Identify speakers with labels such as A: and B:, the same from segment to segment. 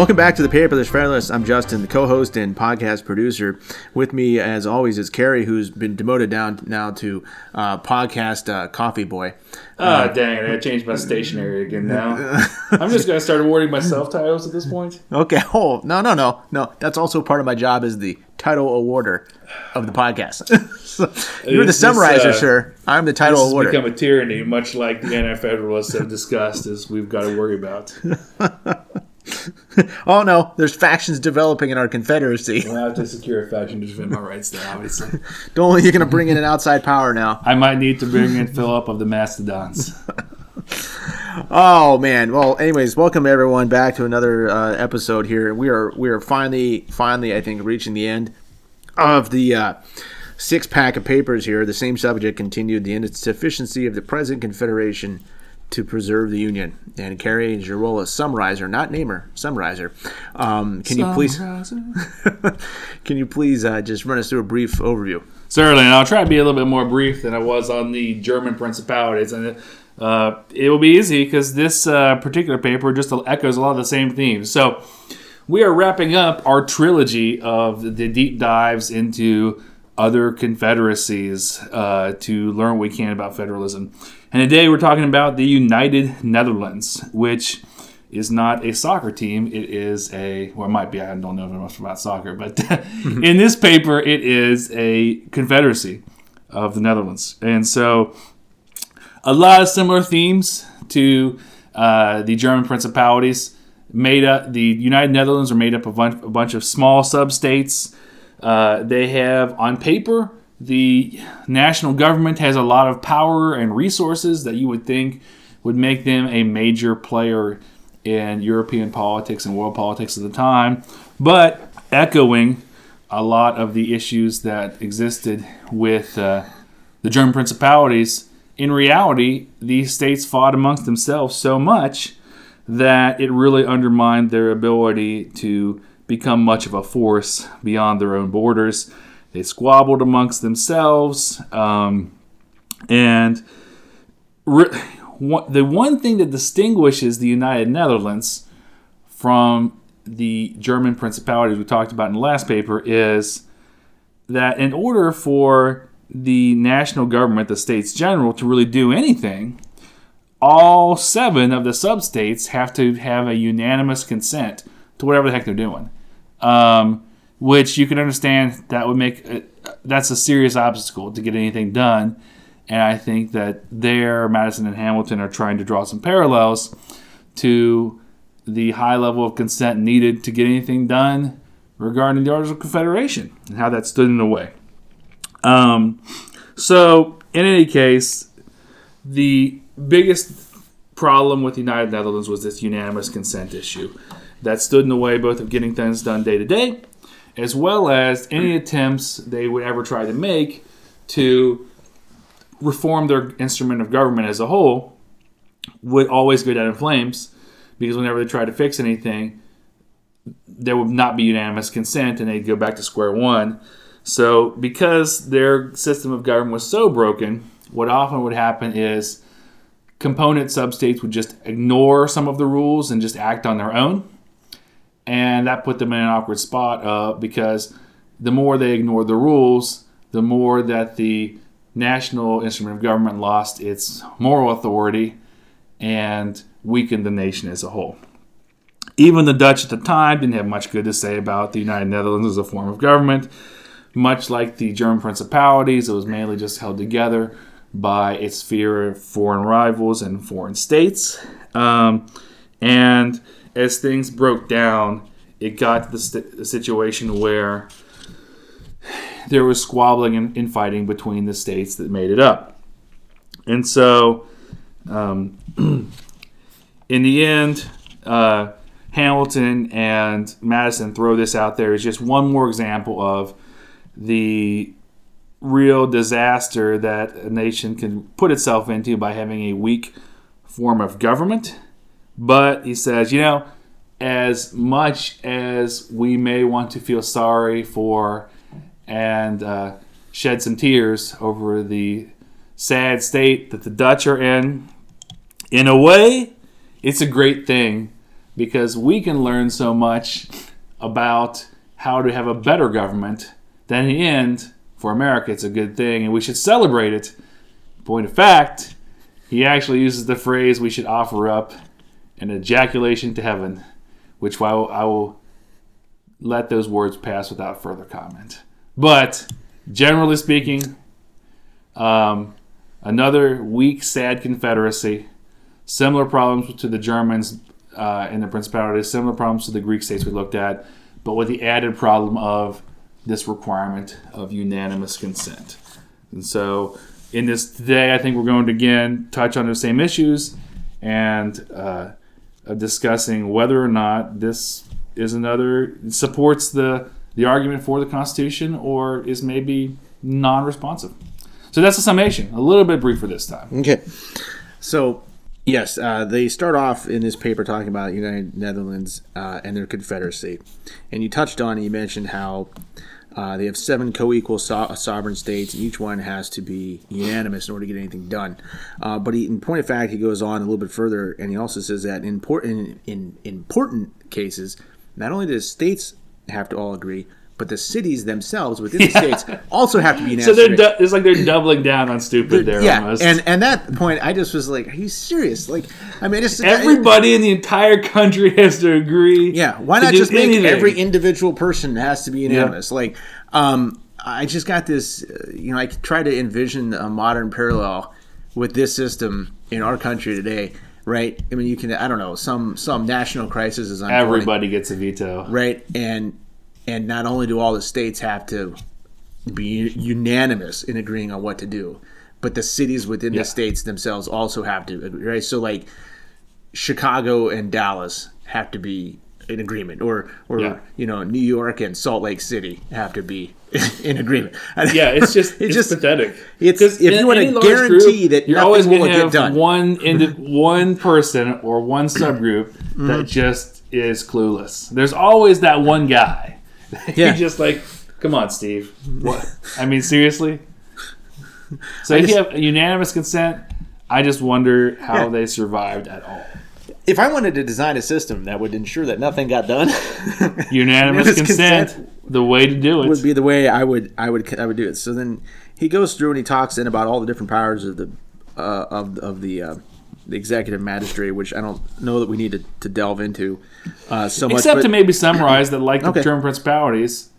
A: Welcome back to the Paperless Federalist. I'm Justin, the co-host and podcast producer. With me, as always, is Cary, who's been demoted down now to uh, podcast uh, coffee boy.
B: Ah, dang it! I changed my stationery again now. I'm just gonna start awarding myself titles at this point.
A: Okay. Oh no, no, no, no. That's also part of my job as the title awarder of the podcast. So, you're the
B: This- this,
A: summarizer,
B: uh,
A: sir. I'm the
B: This
A: title
B: has
A: awarder.
B: become a tyranny, much like the anti-federalists have discussed, as we've got to worry about.
A: oh no, there's factions developing in our confederacy.
B: I have to secure a faction to defend my rights there, obviously.
A: Don't you're gonna bring in an outside power now?
B: I might need to bring in Philip of the Mastodons.
A: Oh man. Well, anyways, welcome everyone back to another uh, episode here. We are we are finally finally I think reaching the end of the uh, six pack of papers here. The same subject continued the insufficiency of the present confederation to preserve the union. And Cary is your role as summarizer, not namer, summarizer. Um, can you please can you please uh, just run us through a brief overview?
B: Certainly, and I'll try to be a little bit more brief than I was on the German principalities, and uh, it will be easy because this uh, particular paper just echoes a lot of the same themes. So, we are wrapping up our trilogy of the deep dives into other confederacies uh, to learn what we can about federalism. And today we're talking about the United Netherlands, which is not a soccer team. It is a, well, it might be, I don't know very much about soccer, but in this paper, it is a confederacy of the Netherlands. And so a lot of similar themes to uh, the German principalities. Made up, the United Netherlands are made up of a bunch, a bunch of small sub-states. Uh, they have, on paper, the national government has a lot of power and resources that you would think would make them a major player in European politics and world politics at the time, but echoing a lot of the issues that existed with uh, the German principalities. In reality, these states fought amongst themselves so much that it really undermined their ability to become much of a force beyond their own borders. They squabbled amongst themselves, um, and re- one- the one thing that distinguishes the United Netherlands from the German principalities we talked about in the last paper is that in order for the national government, the states general, to really do anything, all seven of the substates have to have a unanimous consent to whatever the heck they're doing. Um, which you can understand that would make a, that's a serious obstacle to get anything done. And I think that there, Madison and Hamilton are trying to draw some parallels to the high level of consent needed to get anything done regarding the Articles of Confederation and how that stood in the way. Um, so, in any case, the biggest problem with the United Netherlands was this unanimous consent issue that stood in the way both of getting things done day to day, as well as any attempts they would ever try to make to reform their instrument of government as a whole would always go down in flames because whenever they tried to fix anything, there would not be unanimous consent and they'd go back to square one. So, because their system of government was so broken, what often would happen is component substates would just ignore some of the rules and just act on their own. And that put them in an awkward spot uh, because the more they ignored the rules, the more that the national instrument of government lost its moral authority and weakened the nation as a whole. Even the Dutch at the time didn't have much good to say about the United Netherlands as a form of government. Much like the German principalities, it was mainly just held together by its fear of foreign rivals and foreign states. Um, and as things broke down, it got to the, st- situation where there was squabbling and infighting between the states that made it up. And so, um, in the end, uh, Hamilton and Madison throw this out there as just one more example of the real disaster that a nation can put itself into by having a weak form of government. But he says, you know, as much as we may want to feel sorry for and uh, shed some tears over the sad state that the Dutch are in, in a way, it's a great thing because we can learn so much about how to have a better government that in the end, for America, it's a good thing and we should celebrate it. Point of fact, he actually uses the phrase we should offer up an ejaculation to heaven, which I will, I will let those words pass without further comment. But generally speaking, um, another weak, sad Confederacy. Similar problems to the Germans uh, in the Principalities, similar problems to the Greek states we looked at, but with the added problem of this requirement of unanimous consent. And so, in this today, I think we're going to again touch on the same issues and uh, of discussing whether or not this is another supports the the argument for the Constitution or is maybe non-responsive. So that's a summation. A little bit briefer this time.
A: Okay. So, yes, uh, they start off in this paper talking about United Netherlands uh, and their confederacy. And you touched on, you mentioned how uh, they have seven co-equal so- sovereign states, and each one has to be unanimous in order to get anything done. Uh, but he, in point of fact, he goes on a little bit further, and he also says that in important in, in important cases, not only do the states have to all agree, but the cities themselves within the states also have to be unanimous.
B: So they're du- it's like they're doubling down on stupid there
A: yeah,
B: almost.
A: and and that point, I just was like, "Are you serious?" Like, I mean, just
B: Everybody in the entire country has to agree.
A: Yeah, why not just make every individual person has to be unanimous? Like, um, I just got this. Uh, you know, I try to envision a modern parallel with this system in our country today. Right? I mean, you can. I don't know. Some some national crisis is unfolding.
B: Everybody gets a veto.
A: right? And and not only do all the states have to be unanimous in agreeing on what to do, but the cities within
B: Yeah.
A: the states themselves also have to agree, right? So like Chicago and Dallas have to be in agreement, or or
B: Yeah.
A: you know New York and Salt Lake City have to be in agreement.
B: Yeah, it's just
A: It
B: it's
A: just-
B: pathetic.
A: it's- if you
B: any large
A: guarantee that
B: you're always gonna
A: get
B: have
A: done.
B: one indi- one person or one subgroup
A: Mm-hmm.
B: that just is clueless. There's always that one guy.
A: Yeah.
B: Just like, come on, Steve. What? I mean, seriously. So if
A: just-
B: you have unanimous consent, I just wonder how
A: Yeah.
B: they survived at all.
A: if I wanted to design a system that would ensure that nothing got done,
B: Unanimous
A: Unanimous
B: consent,
A: consent
B: the way to do it.
A: would be the way I would I would I would do it. So then he goes through and he talks in about all the different powers of the uh, of of the uh, the executive magistrate, which I don't know that we need to, to delve into uh, so much.
B: Except
A: but-
B: to maybe summarize that, like the
A: Okay.
B: German principalities,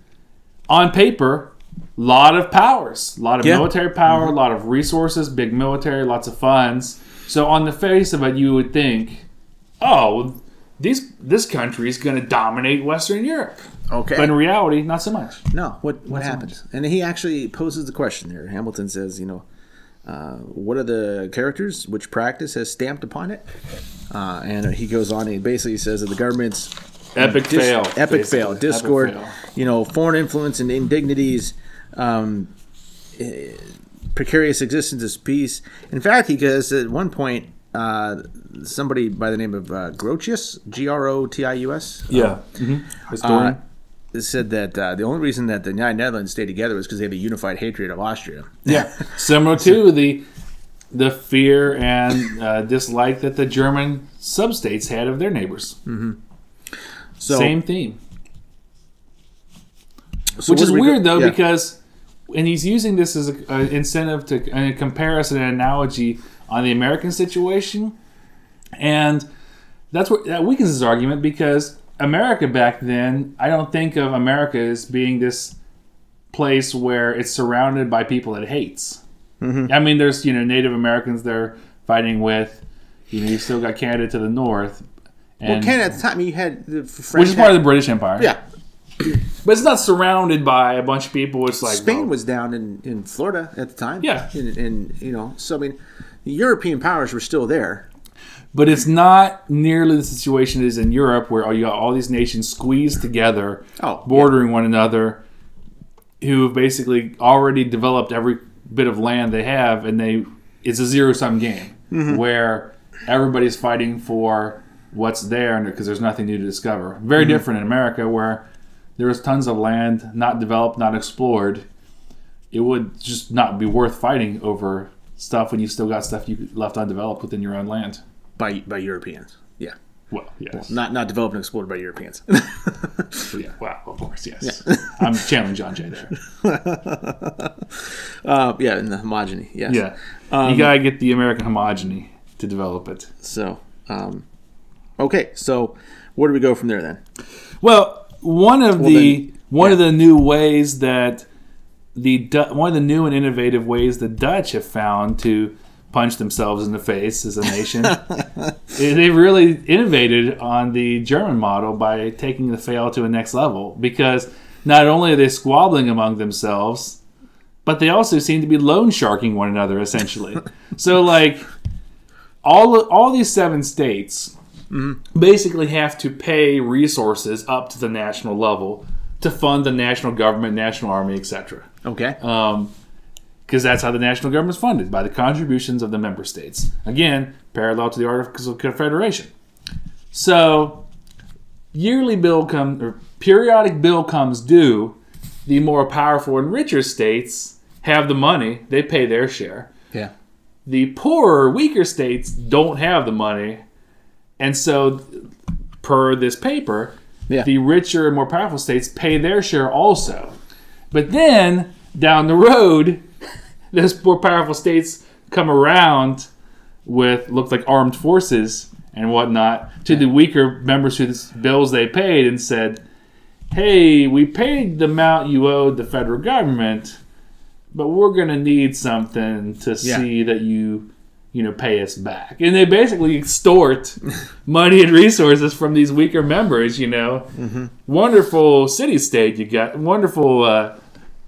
B: on paper, lot of powers, a lot of
A: Yeah.
B: military power, a lot of resources, big military, lots of funds. So on the face of it, you would think, oh, these this country is going to dominate Western Europe.
A: okay,
B: But in reality, not so much.
A: no, what what happens? And he actually poses the question there. Hamilton says, you know. Uh, what are the characters which practice has stamped upon it? Uh, and he goes on. And he basically says that the government's
B: Epic
A: dis-
B: fail.
A: epic
B: basically.
A: fail,
B: Epic
A: discord,
B: fail.
A: you know, foreign influence and indignities, um, eh, precarious existence of peace. In fact, he goes at one point, uh, somebody by the name of uh, Grotius, G R O T I U S,
B: Yeah. Mm-hmm. Historian.
A: uh, said that uh, the only reason that the United Netherlands stayed together was because they have a unified hatred of Austria.
B: Yeah, similar to the the fear and uh, dislike that the German substates had of their neighbors.
A: So,
B: Same theme,
A: so
B: which is
A: we go-
B: weird though
A: yeah.
B: because, and he's using this as an incentive to a comparison and analogy on the American situation, and that's what that weakens his argument because America back then, I don't think of America as being this place where it's surrounded by people it hates.
A: Mm-hmm.
B: I mean, there's you know Native Americans they're fighting with. You know, you still got Canada to the north,
A: well, Canada at the time you had the French
B: which is part of the British Empire.
A: yeah.
B: but it's not surrounded by a bunch of people. It's like
A: Spain
B: well,
A: was down in, in Florida at the time.
B: Yeah.
A: and, and you know, so I mean, the European powers were still there.
B: But it's not nearly the situation it is in Europe, where you got all these nations squeezed together,
A: Oh,
B: bordering one another, who have basically already developed every bit of land they have, and they it's a zero sum game
A: Mm-hmm.
B: where everybody's fighting for what's there, because there's nothing new to discover.
A: Mm-hmm.
B: Very different in America, where there is tons of land not developed, not explored. It would just not be worth fighting over stuff when you still got stuff you left undeveloped within your own land.
A: By by Europeans. Yeah.
B: Well, yes.
A: Not not developed and explored by Europeans.
B: yeah. Well, Of course. Yes. I'm channeling John Jay there.
A: uh, yeah, in the homogeny. Yes.
B: Yeah. you gotta get the American homogeny to develop it.
A: So, um, okay. So, where do we go from there then?
B: Well, one of the
A: then-
B: one
A: yeah.
B: of the new ways that the one of the new and innovative ways the Dutch have found to punch themselves in the face as a nation, they really innovated on the German model by taking the fail to a next level. Because not only are they squabbling among themselves, but they also seem to be loan sharking one another essentially. so like all all these seven states mm-hmm. basically have to pay resources up to the national level to fund the national government, national army, etc.
A: Okay.
B: Um, Because that's how the national government is funded by the contributions of the member states. Again, parallel to the Articles of Confederation. So, yearly bill come or periodic bill comes due. The more powerful and richer states have the money; they pay their share
A: yeah.
B: the poorer, weaker states don't have the money, and so per this paper,
A: Yeah.
B: the richer and more powerful states pay their share also. But then down the road, those more powerful states come around with look like armed forces and whatnot to the weaker members whose bills they paid and said, "Hey, we paid the amount you owed the federal government." but we're gonna need something to
A: Yeah.
B: see that you you know pay us back and they basically extort money and resources from these weaker members you know wonderful city state you got wonderful uh,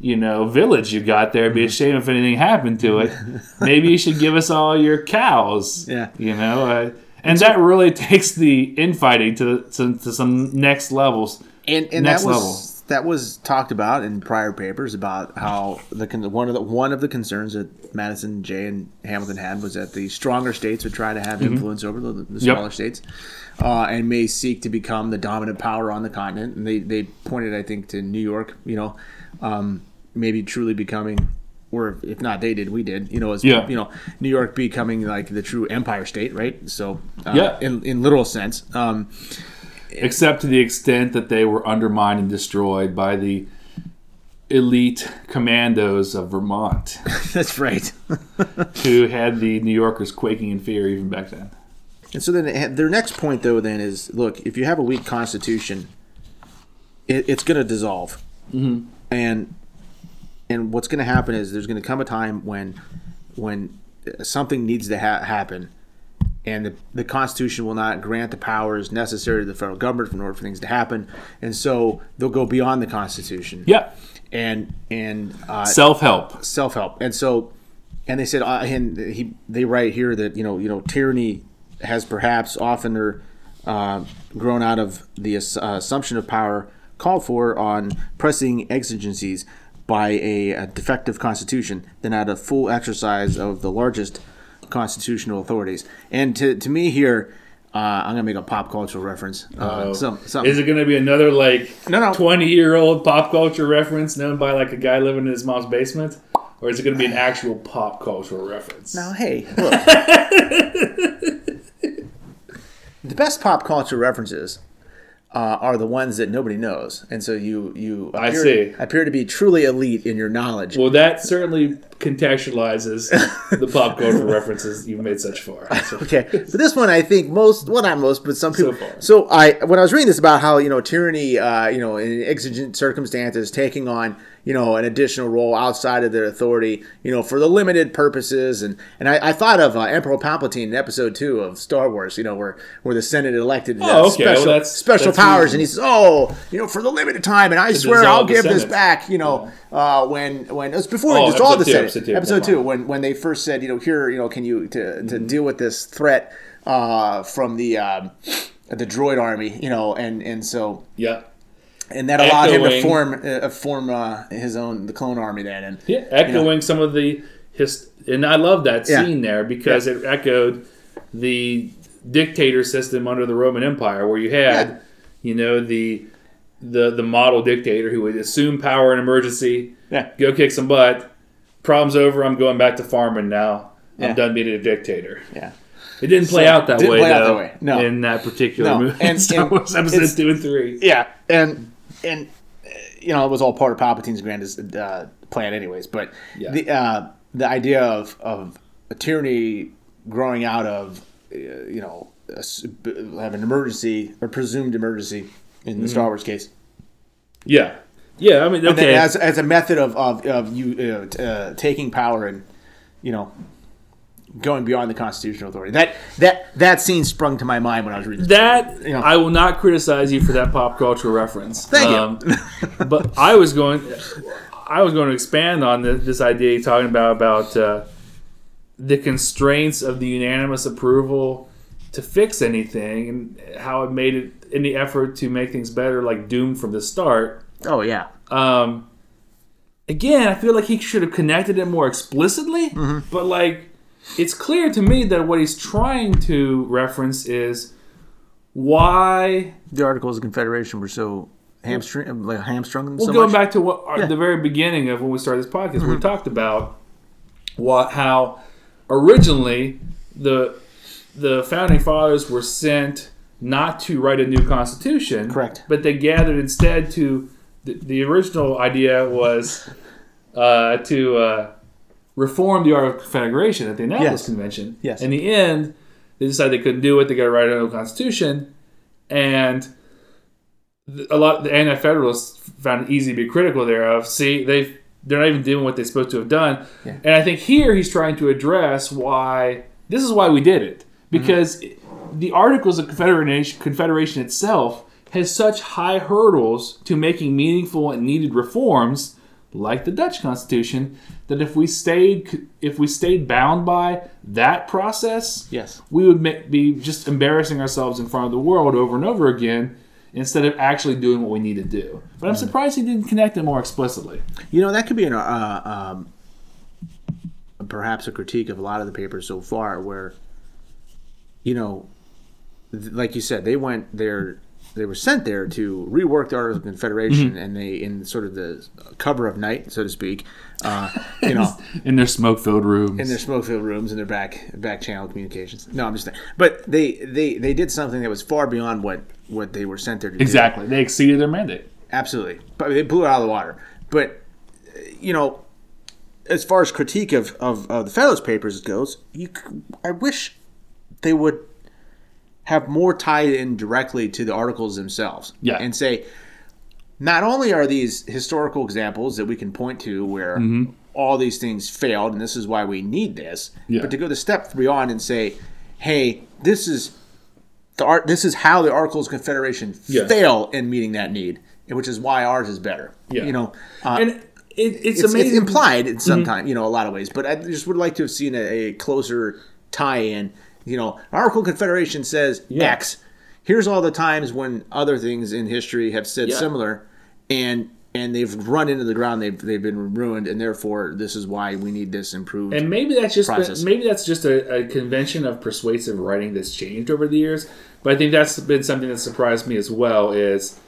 B: you know village you got there It'd be a shame if anything happened to it maybe you should give us all your cows
A: Yeah.
B: you know uh, and that really takes the infighting to, to, to some next levels
A: And and
B: Next
A: that was
B: level.
A: that was talked about in prior papers about how the one of the one of the concerns that Madison, Jay, and Hamilton had was that the stronger states would try to have influence over the, the
B: Mm-hmm. Yep.
A: smaller states, uh, and may seek to become the dominant power on the continent. And they they pointed, I think, to New York. You know, um, maybe truly becoming. Or if not, they did. We did. You know, as
B: Yeah.
A: you know, New York becoming like the true empire state, right? So, uh,
B: Yeah.
A: in in literal sense, um,
B: except to the extent that they were undermined and destroyed by the elite commandos of Vermont,
A: that's right.
B: who had the New Yorkers quaking in fear even back then.
A: And so then it- their next point, though, then is look, if you have a weak constitution, it, it's going to dissolve, mm-hmm. and and what's going to happen is there's going to come a time when when something needs to ha- happen, and the, the Constitution will not grant the powers necessary to the federal government in order for things to happen, and so they'll go beyond the Constitution.
B: Yeah,
A: and and uh,
B: self help.
A: self help. And so, and they said, uh, and he they write here that you know you know tyranny has perhaps oftener uh, grown out of the uh, assumption of power called for on pressing exigencies by a, a defective constitution than at a full exercise of the largest constitutional authorities. And to, to me here, uh, I'm gonna make a pop cultural reference. Uh, some, some,
B: Is it going to be another like
A: No, no.
B: twenty year old pop culture reference known by like a guy living in his mom's basement, or is it going to be an actual pop cultural reference?
A: Now, hey, look. the best pop culture references uh, are the ones that nobody knows, and so you you appear,
B: I see.
A: appear to be truly elite in your knowledge.
B: Well, that certainly contextualizes the pop culture references you've made such far. So-
A: Okay, but this one I think most, well not most, but some people.
B: far.
A: So, I when I was reading this about how you know tyranny, uh, you know, in exigent circumstances, taking on you know an additional role outside of their authority, you know, for the limited purposes, and and I, I thought of uh, Emperor Palpatine in Episode Two of Star Wars, you know, where where the Senate elected uh,
B: Oh, okay, well,
A: special
B: that's-
A: special
B: that's
A: powers,
B: reason.
A: and he says, oh, you know, for the limited time, and I swear I'll give this back, you know, uh, when when it was before
B: Oh,
A: we dissolved the
B: episode two,
A: Senate,
B: episode two,
A: episode two, when when they first said, you know, here, you know, can you to
B: Mm-hmm.
A: to deal with this threat uh, from the um, the droid army, you know, and and so
B: yeah.
A: And that allowed him to form uh, form uh, his own the clone army then, and
B: Yeah, echoing some of the his, and I love that
A: Yeah.
B: scene there because it echoed the dictator system under the Roman Empire, where you had,
A: Yeah.
B: you know, the the the model dictator who would assume power in emergency,
A: Yeah.
B: go kick some butt. Problem's over. I'm going back to farming now. I'm done being a dictator.
A: yeah.
B: It didn't play
A: So,
B: out that way though.
A: that way, no.
B: in that particular
A: No,
B: movie,
A: and-
B: Star Wars episode two and three.
A: Yeah, and and you know it was all part of Palpatine's grandest uh, plan, anyways. But
B: Yeah.
A: the uh, the idea of of a tyranny growing out of uh, you know a have an emergency or presumed emergency in the Star Wars case,
B: Yeah, yeah. I mean, okay.
A: as as a method of of, of you uh, t- uh, taking power and you know. Going beyond the constitutional authority. That that that scene sprung to my mind when I was reading.
B: That
A: You know.
B: I will not criticize you for that pop culture reference.
A: Thank you.
B: you. but I was going, I was going to expand on this, this idea you're talking about about uh, the constraints of the unanimous approval to fix anything and how it made it any effort to make things better, like doomed from the start.
A: Oh yeah,
B: Um, again, I feel like he should have connected it more explicitly, but like it's clear to me that what he's trying to reference is why.
A: the Articles of Confederation were so hamstring, like hamstrung them
B: Well,
A: so
B: going
A: much.
B: back to what
A: Yeah.
B: the very beginning of when we started this podcast, we talked about what how originally the the founding fathers were sent not to write a new constitution,
A: Correct.
B: But they gathered instead to the, the original idea was uh, to uh, reform the Art of Confederation at the Annapolis
A: Yes.
B: Convention.
A: Yes.
B: In the end, they decided they couldn't do it. They got to write a new constitution, and a lot of the anti-federalists found it easy to be critical thereof. See, they they're not even doing what they're supposed to have done.
A: Yeah.
B: And I think here he's trying to address why this is why we did it mm-hmm. because the Articles of Confederation Confederation itself has such high hurdles to making meaningful and needed reforms like the Dutch Constitution that if we stayed if we stayed bound by that process
A: Yes.
B: we would ma- be just embarrassing ourselves in front of the world over and over again instead of actually doing what we need to do. But I'm surprised he didn't connect it more explicitly.
A: You know, that could be an, uh, um, perhaps a critique of a lot of the papers so far, where, you know, th- like you said, they went there, they were sent there to rework the Articles of Confederation, and they, in sort of the cover of night, so to speak, uh, you know,
B: In their smoke-filled rooms.
A: in their smoke-filled rooms and their back back channel communications. No, I'm just, but they they they did something that was far beyond what what they were sent there to do.
B: exactly. They exceeded their mandate.
A: Absolutely, but they blew it out of the water. But you know, as far as critique of of, of the Federalist Papers goes, you, I wish they would have more tied in directly to the articles themselves.
B: Yeah.
A: and say not only are these historical examples that we can point to where all these things failed and this is why we need this,
B: Yeah.
A: but to go the step beyond and say, hey, this is the art. This is how the Articles of Confederation
B: Yeah.
A: fail in meeting that need, which is why ours is better.
B: Yeah.
A: You know, uh,
B: And it, it's,
A: it's,
B: amazing.
A: it's implied in some time, you know, a lot of ways. But I just would like to have seen a, a closer tie-in. You know, Article Confederation says
B: Yeah.
A: X. Here's all the times when other things in history have said
B: Yeah.
A: similar, and and they've run into the ground. They've they've been ruined, and therefore this is why we need this improved.
B: And maybe that's just been, maybe that's just a, a convention of persuasive writing that's changed over the years. But I think that's been something that surprised me as well. Is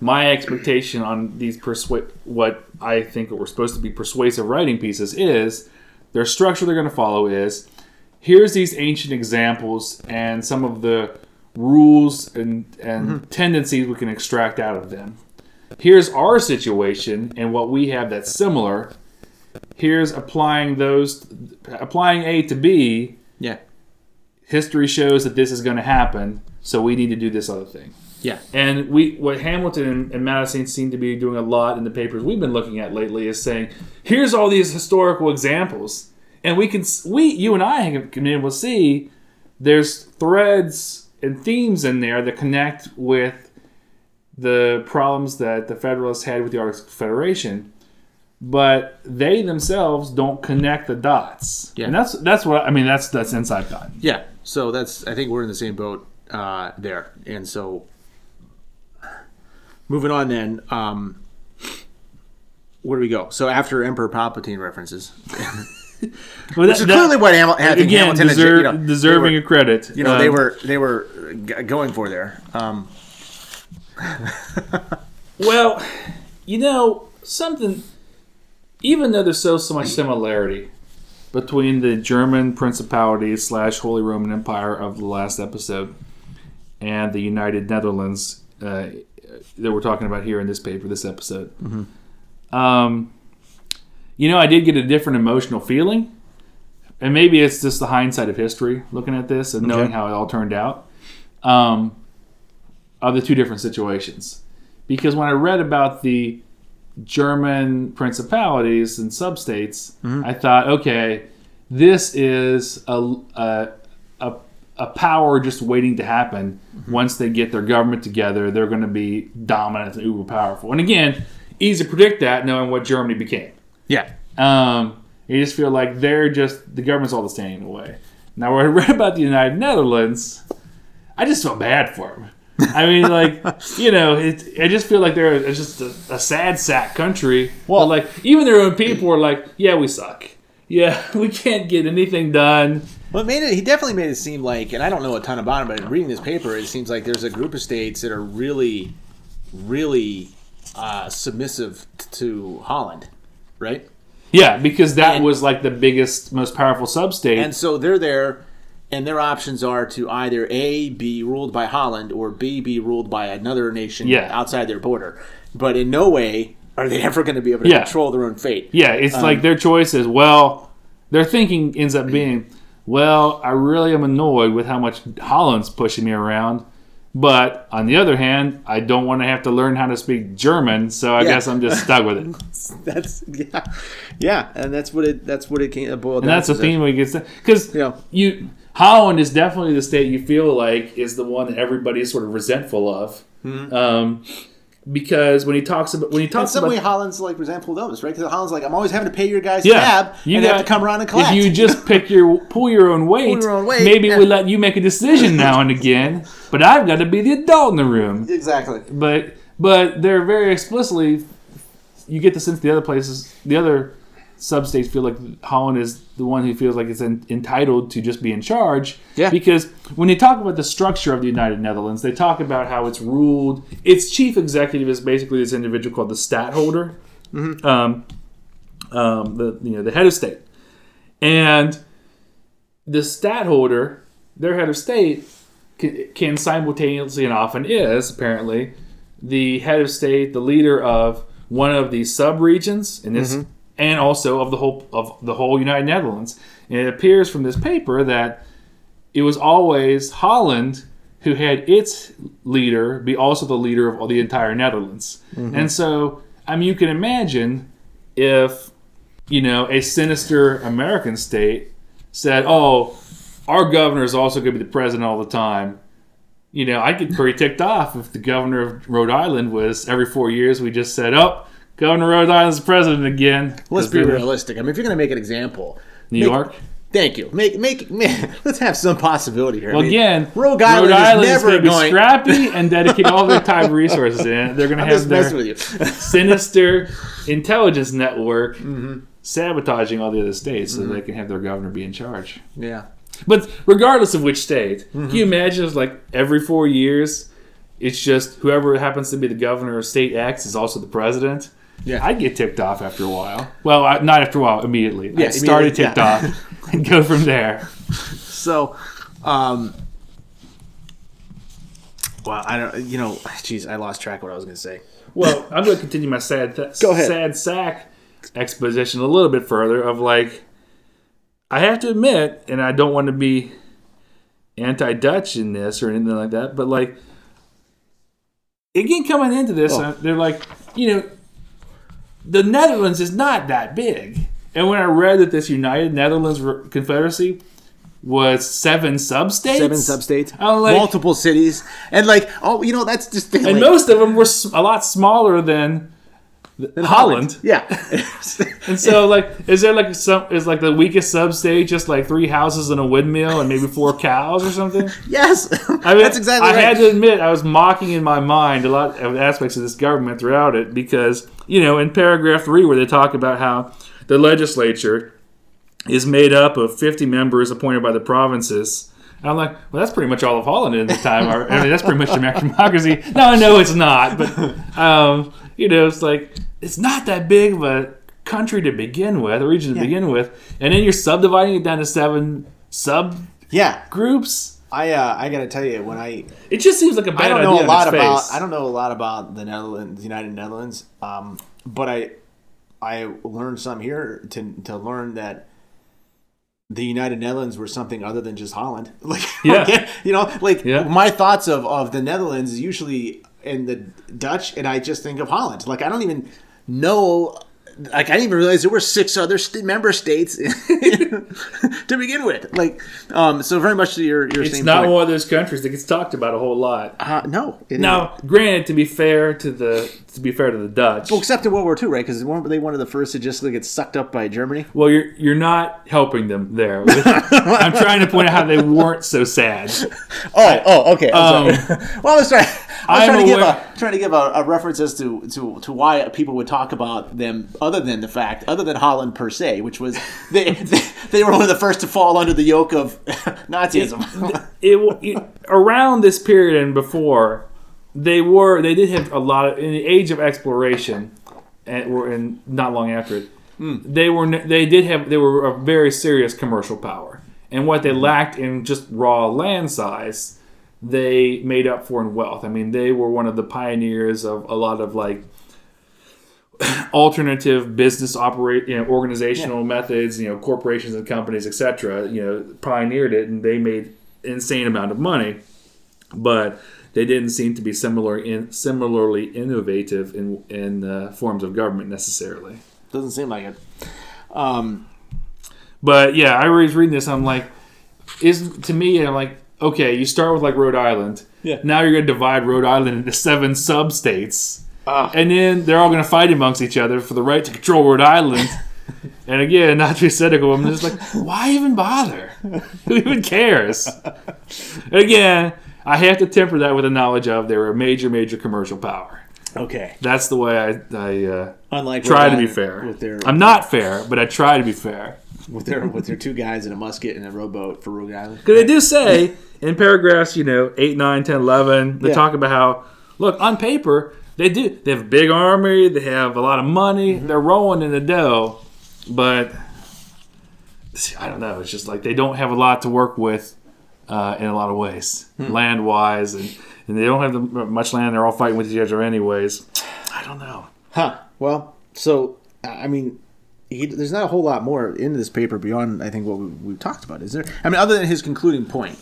B: my expectation on these persuade what I think were supposed to be persuasive writing pieces is their structure they're going to follow is here's these ancient examples and some of the rules and and mm-hmm. tendencies we can extract out of them. Here's our situation and what we have that's similar here's applying those applying A to B.
A: yeah,
B: History shows that this is going to happen, so we need to do this other thing.
A: yeah,
B: And we, what Hamilton and, and Madison seem to be doing a lot in the papers we've been looking at lately is saying, here's all these historical examples, and we can, we, you and I have been able to see, there's threads and themes in there that connect with the problems that the Federalists had with the Articles of Confederation, but they themselves don't connect the dots.
A: Yeah.
B: And that's that's what I mean. That's that's insight gotten.
A: yeah. So that's I think we're in the same boat uh, there, and so moving on then. Um, where do we go? So after Emperor Palpatine references,
B: Which
A: which is clearly what Hamil- I
B: again
A: Hamilton and
B: deserve,
A: you know,
B: deserving
A: were-
B: of credit.
A: you know they
B: Um,
A: were they were going for there. Um,
B: well, you know something. Even though there's so so much similarity, between the German Principality slash Holy Roman Empire of the last episode and the United Netherlands uh, that we're talking about here in this paper, this episode. Um, you know, I did get a different emotional feeling, and maybe it's just the hindsight of history looking at this and knowing
A: Okay.
B: how it all turned out um, of the two different situations. Because when I read about the German principalities and substates, I thought, okay, this is a, a, a, a power just waiting to happen. Once they get their government together, they're going to be dominant and uber powerful. And again, easy to predict that knowing what Germany became.
A: Yeah.
B: Um, you just feel like they're just the government's all the standing in the way. Now, when I read about the United Netherlands, I just felt bad for them. I mean, like you know, it, I just feel like they're it's just a, a sad sack country. Well, like even their own people are like, yeah, we suck. Yeah, we can't get anything done.
A: Well, it made it. He definitely made it seem like, and I don't know a ton about him, but reading this paper, it seems like there's a group of states that are really, really uh, submissive to Holland, right?
B: Yeah, because that
A: And-
B: was like the biggest, most powerful sub-state.
A: And so they're there, and their options are to either a be ruled by Holland or b be ruled by another nation
B: Yeah.
A: outside their border. But in no way are they ever going to be able to
B: Yeah.
A: control their own fate.
B: Yeah, it's
A: Um,
B: like their choice is well, their thinking ends up being, well, I really am annoyed with how much Holland's pushing me around, but on the other hand, I don't want to have to learn how to speak German, so I
A: Yeah.
B: guess I'm just stuck with it.
A: That's yeah, yeah, and that's what it. That's what it came boiled down.
B: that's the theme we get because
A: Yeah.
B: you Holland is definitely the state you feel like is the one that everybody's sort of resentful of. Um, because when he talks about when he
A: Mm-hmm. In
B: talks
A: some
B: about
A: way, Holland's like resentful of us, right? Because Holland's like, I'm always having to pay your guys
B: Yeah,
A: tab,
B: you
A: and they have to come around and collect.
B: If you just pick your pull your own weight,
A: your own weight,
B: maybe
A: yeah.
B: we let you make a decision now and again. But I've got to be the adult in the room.
A: exactly.
B: But but they're very explicitly. You get the sense the other places, the other substates feel like Holland is the one who feels like it's en- entitled to just be in charge.
A: Yeah.
B: Because when they talk about the structure of the United Netherlands, they talk about how it's ruled. Its chief executive is basically this individual called the stadtholder, um, um, the you know the head of state, and the stadtholder, their head of state, can, can simultaneously and often is apparently the head of state, the leader of one of the sub-regions in this, and also of the whole of the whole United Netherlands. And it appears from this paper that it was always Holland who had its leader be also the leader of all the entire Netherlands. Mm-hmm. And so, I mean, you can imagine if you know a sinister American state said, "Oh, our governor is also going to be the president all the time." You know, I'd get pretty ticked off if the governor of Rhode Island was every four years we just said, "Oh, Governor Rhode Island's president again."
A: Let's be realistic. I mean, if you're going to make an example,
B: New
A: make-
B: York.
A: Thank you. Make make man. Let's have some possibility here. I
B: Well,
A: mean,
B: again,
A: Rhode Island, is never
B: going to be scrappy and dedicate all their time and resources in it. They're going to have their sinister intelligence network
A: Mm-hmm.
B: sabotaging all the other states so they can have their governor be in charge.
A: yeah.
B: But regardless of which state,
A: Mm-hmm.
B: can you imagine if, like, every four years, it's just whoever happens to be the governor of state X is also the president?
A: Yeah.
B: I'd get ticked off after a while. Well, I, not after a while, immediately.
A: Yeah,
B: I'd start
A: immediately,
B: ticked
A: yeah.
B: off and go from there.
A: So, um, well, I don't. You know, jeez, I lost track of what I was going to say.
B: Well, I'm going to continue my sad, th-
A: Go ahead.
B: sad sack exposition a little bit further. Of like, I have to admit, and I don't want to be anti-Dutch in this or anything like that, but like, again, coming into this,
A: Oh.
B: uh, they're like, you know, the Netherlands is not that big. And when I read that this United Netherlands R- Confederacy was seven sub-states,
A: Seven substates,
B: like-
A: multiple cities, and like, oh, you know, that's just
B: and
A: like,
B: most of them were a lot smaller than. Holland.
A: Yeah.
B: And so, like, is there like some is like the weakest sub state just like three houses and a windmill and maybe four cows or something?
A: yes.
B: I mean,
A: that's exactly
B: I
A: right.
B: had to admit I was mocking in my mind a lot of aspects of this government throughout it because you know in paragraph three where they talk about how the legislature is made up of 50 members appointed by the provinces. And I'm like, well, that's pretty much all of Holland at the time. Or, I mean, that's pretty much American democracy. No, no, it's not. But um, you know, it's like it's not that big of a country to begin with, a region to
A: Yeah.
B: begin with, and then you're subdividing it down to seven sub
A: Yeah,
B: groups.
A: I uh, I gotta tell you when I
B: It just seems like a bad
A: I don't
B: idea
A: know a lot about. I don't know a lot about the Netherlands, the United Netherlands, um, but I I learned some here to to learn that the United Netherlands were something other than just Holland. Like
B: Yeah.
A: you know, like
B: Yeah.
A: my thoughts of of the Netherlands is usually in the Dutch, and I just think of Holland. Like I don't even know. Like I didn't even realize there were six other st- member states to begin with. Like, um, so very much to your your
B: It's
A: same
B: not
A: point.
B: one of those countries that gets talked about a whole lot.
A: Uh, no,
B: Now, granted, to be fair to the to be fair to the Dutch,
A: Well, except in World War II, right? Because weren't they one of the first to just like, get sucked up by Germany?
B: well, you're you're not helping them there. I'm trying to point out how they weren't so sad.
A: Oh, oh, okay. Sorry. well, I was trying. I was
B: I'm
A: trying to give a trying to give a, a reference as to, to to why people would talk about them, other than the fact, other than Holland per se, which was they they, they were one of the first to fall under the yoke of Nazism.
B: It, it around this period and before, they were they did have a lot of in the age of exploration, and were in not long after it. Hmm. They were they did have they were a very serious commercial power, and what they hmm. lacked in just raw land size, they made up for in wealth. I mean, they were one of the pioneers of a lot of like alternative business operate you know organizational methods you know corporations and companies etc you know pioneered it and they made insane amount of money but they didn't seem to be similar in similarly innovative in in uh, forms of government necessarily
A: Doesn't seem like it. Um,
B: but yeah i was reading this i'm like is to me i'm like okay you start with like rhode island
A: Yeah.
B: now you're going to divide rhode island into seven sub states
A: Ah.
B: and then they're all going to fight amongst each other for the right to control Rhode Island. and again, not to be cynical, I'm just like, why even bother? Who even cares? And again, I have to temper that with the knowledge of they're a major, major commercial power.
A: okay.
B: That's the way I, I uh,
A: Unlike
B: try to be fair.
A: with their
B: I'm not fair, but I try to be fair.
A: With their with their two guys in a musket and a rowboat for Rhode Island.
B: Because they do say in paragraphs, you know, 8, 9, 10, 11, they
A: Yeah.
B: talk about how, look, on paper, they do. They have a big army, they have a lot of money,
A: Mm-hmm.
B: they're rolling in the dough, but I don't know. It's just like they don't have a lot to work with uh, in a lot of ways,
A: Hmm.
B: land wise, and, and they don't have the, much land. They're all fighting with each other, anyways. I don't know.
A: Huh. Well, so I mean, he, there's not a whole lot more in this paper beyond I think what we, we've talked about, is there? I mean, other than his concluding point.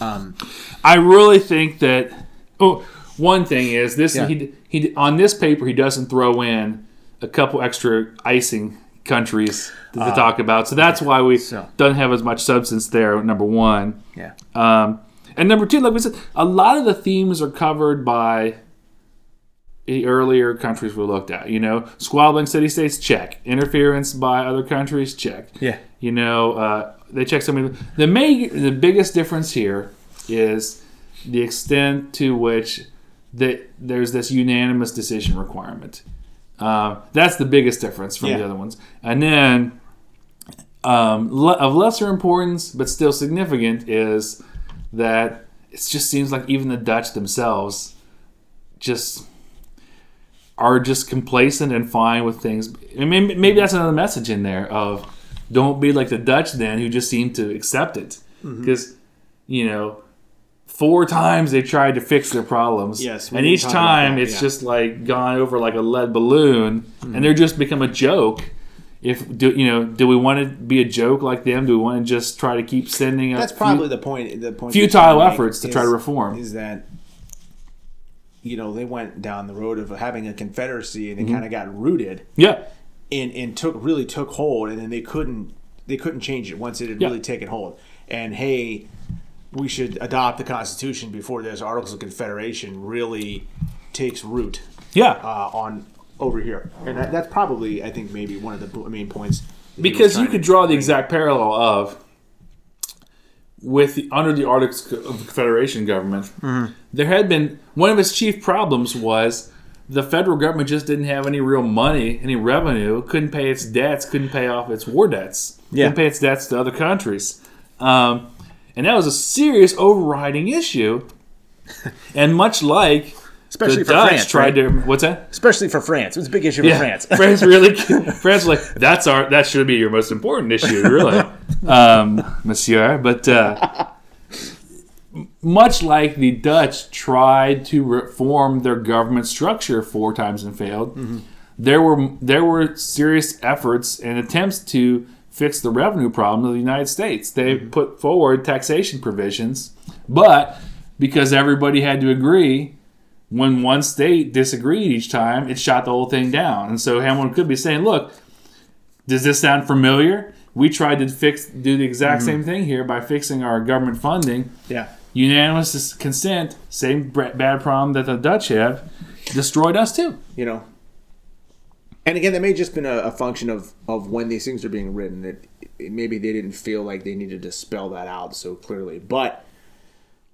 A: Um,
B: I really think that. Oh, one thing is this:
A: Yeah.
B: he he on this paper he doesn't throw in a couple extra icing countries to, to talk about, so that's why we.
A: So-
B: don't have as much substance there. Number one,
A: yeah.
B: um, and number two, like we said, a lot of the themes are covered by earlier countries we looked at. You know, squabbling city states, check. Interference by other countries, check.
A: Yeah.
B: You know, uh, they check some of the the, ma- the biggest difference here is the extent to which that there's this unanimous decision requirement. Uh, that's the biggest difference from
A: Yeah.
B: the other ones. And then, um, le- of lesser importance but still significant is that it just seems like even the Dutch themselves just are just complacent and fine with things. I mean, maybe that's another message in there of don't be like the Dutch then who just seem to accept it
A: Mm-hmm.
B: because you know four times they tried to fix their problems
A: Yes,
B: and each time
A: that,
B: it's
A: yeah. Mm-hmm.
B: just like gone over like a lead balloon and they're just become a joke if do you know do we want to be a joke like them do we want to just try to keep sending
A: That's
B: few-
A: probably the point. The point
B: futile
A: trying to make
B: efforts to try to reform.
A: is that you know they went down the road of having a confederacy
B: Mm-hmm.
A: and they kind of got rooted.
B: Yeah.
A: And and took really took hold and then they couldn't they couldn't change it once it had
B: Yeah.
A: really taken hold. And hey we should adopt the constitution before this articles of confederation really takes root
B: yeah.
A: uh, on over here. And that, that's probably i think maybe one of the main points that he was
B: because you could
A: to
B: draw the exact parallel of with the, under the Articles of the Confederation government,
A: Mm-hmm.
B: there had been one of its chief problems was the federal government just didn't have any real money, any revenue, couldn't pay its debts, couldn't pay off its war debts,
A: Yeah.
B: couldn't pay its debts to other countries, um, and that was a serious overriding issue. and much like
A: Especially
B: the
A: for
B: Dutch
A: France,
B: tried
A: right?
B: to. What's that?
A: Especially for France. It was a big issue for France.
B: France really. France was like that's our that should be your most important issue, really, um, Monsieur. But uh, much like the Dutch tried to reform their government structure four times and failed,
A: Mm-hmm.
B: there were there were serious efforts and attempts to fix the revenue problem of the United States. They
A: Mm-hmm.
B: put forward taxation provisions, but because everybody had to agree, when one state disagreed each time, it shot the whole thing down. And so Hamilton could be saying, "Look, does this sound familiar? We tried to fix do the exact mm-hmm. same thing here by fixing our government funding.
A: yeah.
B: Unanimous consent, same bad problem that the Dutch have, destroyed us too."
A: you know. And again, that may have just been a, a function of, of when these things are being written. That maybe they didn't feel like they needed to spell that out so clearly. But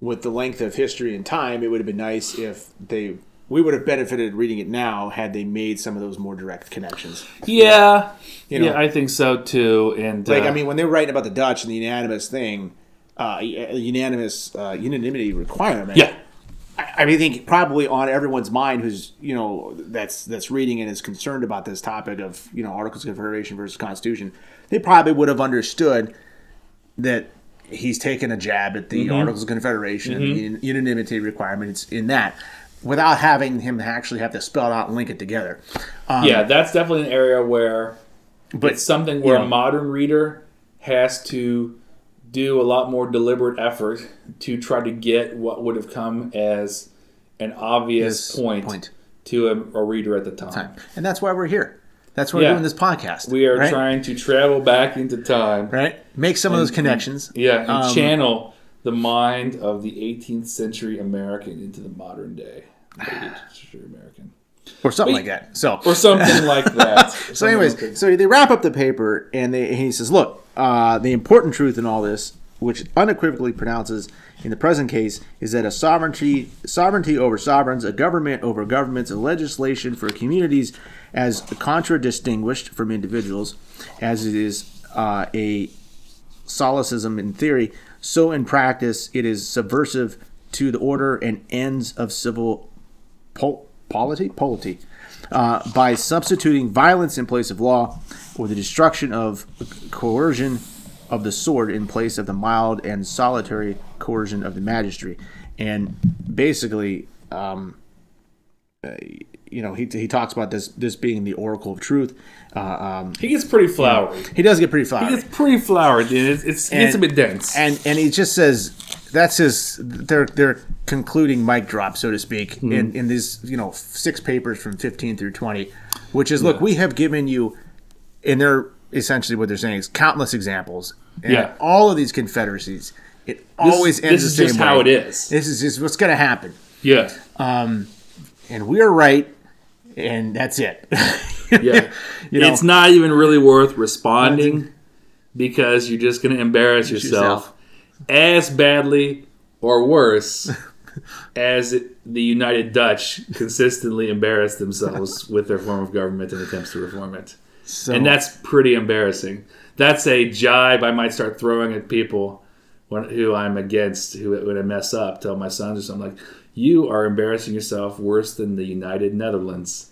A: with the length of history and time, it would have been nice if they we would have benefited reading it now had they made some of those more direct connections.
B: Yeah,
A: You know.
B: yeah, I think so too. And
A: Like
B: uh,
A: I mean, when they were writing about the Dutch and the unanimous thing, uh, unanimous uh, unanimity requirement.
B: yeah,
A: I I mean, I think probably on everyone's mind who's you know that's that's reading and is concerned about this topic of you know Articles of Confederation versus Constitution, they probably would have understood that he's taken a jab at the Articles of Confederation and the unanimity requirements in that, without having him actually have to spell it out and link it together. Um,
B: yeah, that's definitely an area where
A: but
B: it's something where
A: Yeah.
B: a modern reader has to do a lot more deliberate effort to try to get what would have come as an obvious point,
A: point.
B: to a, a reader at the time.
A: and that's why we're here. That's why
B: Yeah.
A: we're doing this podcast.
B: We are
A: right?
B: trying to travel back into time,
A: right make some of those connections.
B: yeah, and
A: Um,
B: channel the mind of the 18th century American into the modern day 18th century American,
A: or something like that. So
B: or something like that.
A: So, anyways, so they wrap up the paper, and, they, and he says, "Look, uh, the important truth in all this, which unequivocally pronounces in the present case, is that a sovereignty, sovereignty over sovereigns, a government over governments, a legislation for communities, as contradistinguished from individuals, as it is uh, a solecism in theory, so in practice it is subversive to the order and ends of civil pol- polity, polity uh, by substituting violence in place of law, or the destruction of coercion of the sword in place of the mild and solitary coercion of the magistracy. And basically, um, uh, you know, he, he talks about this this being the oracle of truth. Uh, um,
B: he gets pretty flowery.
A: he does get pretty flowery.
B: It's pretty flowery, dude. It's, it's, it gets a bit dense.
A: and and he just says that's his they're they're concluding mic drop so to speak
B: Hmm.
A: in in these you know six papers from 15 through 20 which is look we have given you and they're essentially what they're saying is countless examples and
B: Yeah.
A: all of these confederacies it always ends this
B: is
A: the same
B: just
A: way
B: how it is.
A: this is just what's going to happen
B: yeah.
A: and we're right and that's it
B: Yeah.
A: You know-
B: it's not even really worth responding because you're just going to embarrass yourself, as badly or worse as it, the United Dutch consistently embarrassed themselves with their form of government and attempts to reform it.
A: so
B: And that's pretty embarrassing. That's a jibe I might start throwing at people when, who I'm against, who when I mess up, tell my sons or something like, "You are embarrassing yourself worse than the United Netherlands."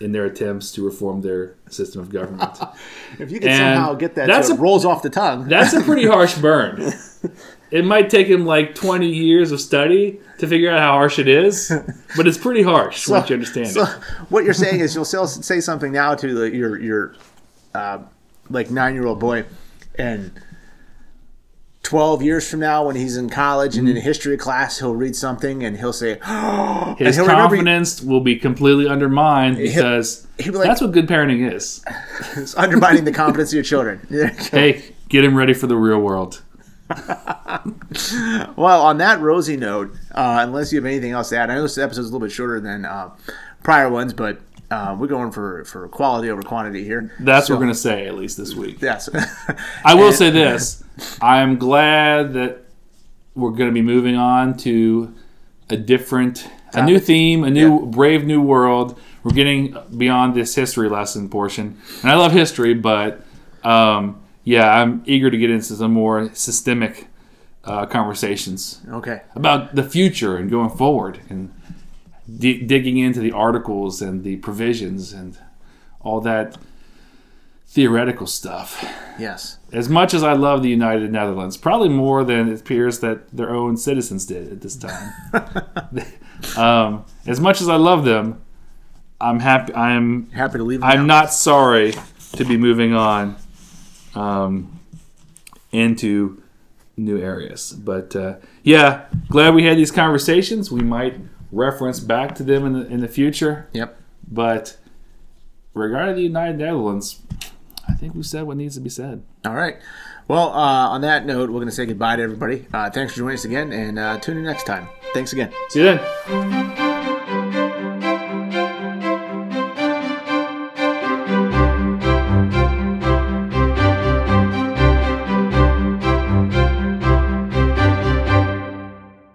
B: In their attempts to reform their system of government,
A: if you can somehow get that
B: that's
A: so
B: a-
A: rolls off the tongue
B: that's a pretty harsh burn. It might take him like 20 years of study to figure out how harsh it is, but it's pretty harsh once you understand
A: So
B: it.
A: what you're saying is you'll say something now to the, your your uh, like nine year old boy, and twelve years from now when he's in college and in a history class he'll read something and he'll say, and
B: His
A: he'll remember
B: confidence will be completely undermined because
A: he'll be like-
B: that's what good parenting is.
A: it's undermining the confidence of your children.
B: Hey, get him ready for the real world.
A: Well, on that rosy note, uh, unless you have anything else to add, I know this episode's a little bit shorter than uh, prior ones, but uh, we're going for for quality over quantity here.
B: That's
A: So-
B: what we're going to say, at least this week.
A: Yes.
B: I will say this I am glad that we're going to be moving on to a different, a new theme, a new brave new world. We're getting beyond this history lesson portion. And I love history, but um, yeah, I'm eager to get into some more systemic uh, conversations
A: okay.
B: about the future and going forward and di- digging into the articles and the provisions and all that theoretical stuff.
A: Yes.
B: As much as I love the United Netherlands, probably more than it appears that their own citizens did at this time. um, as much as I love them, I'm happy. I'm
A: Happy to leave. them
B: I'm
A: out.
B: not sorry to be moving on um, into new areas. But uh, yeah, glad we had these conversations. We might reference back to them in the in the future.
A: Yep.
B: But regarding the United Netherlands, I think we said what needs to be said.
A: All right. Well, uh, on that note, we're going to say goodbye to everybody. Uh, thanks for joining us again, and uh, tune in next time. Thanks again.
B: See you then.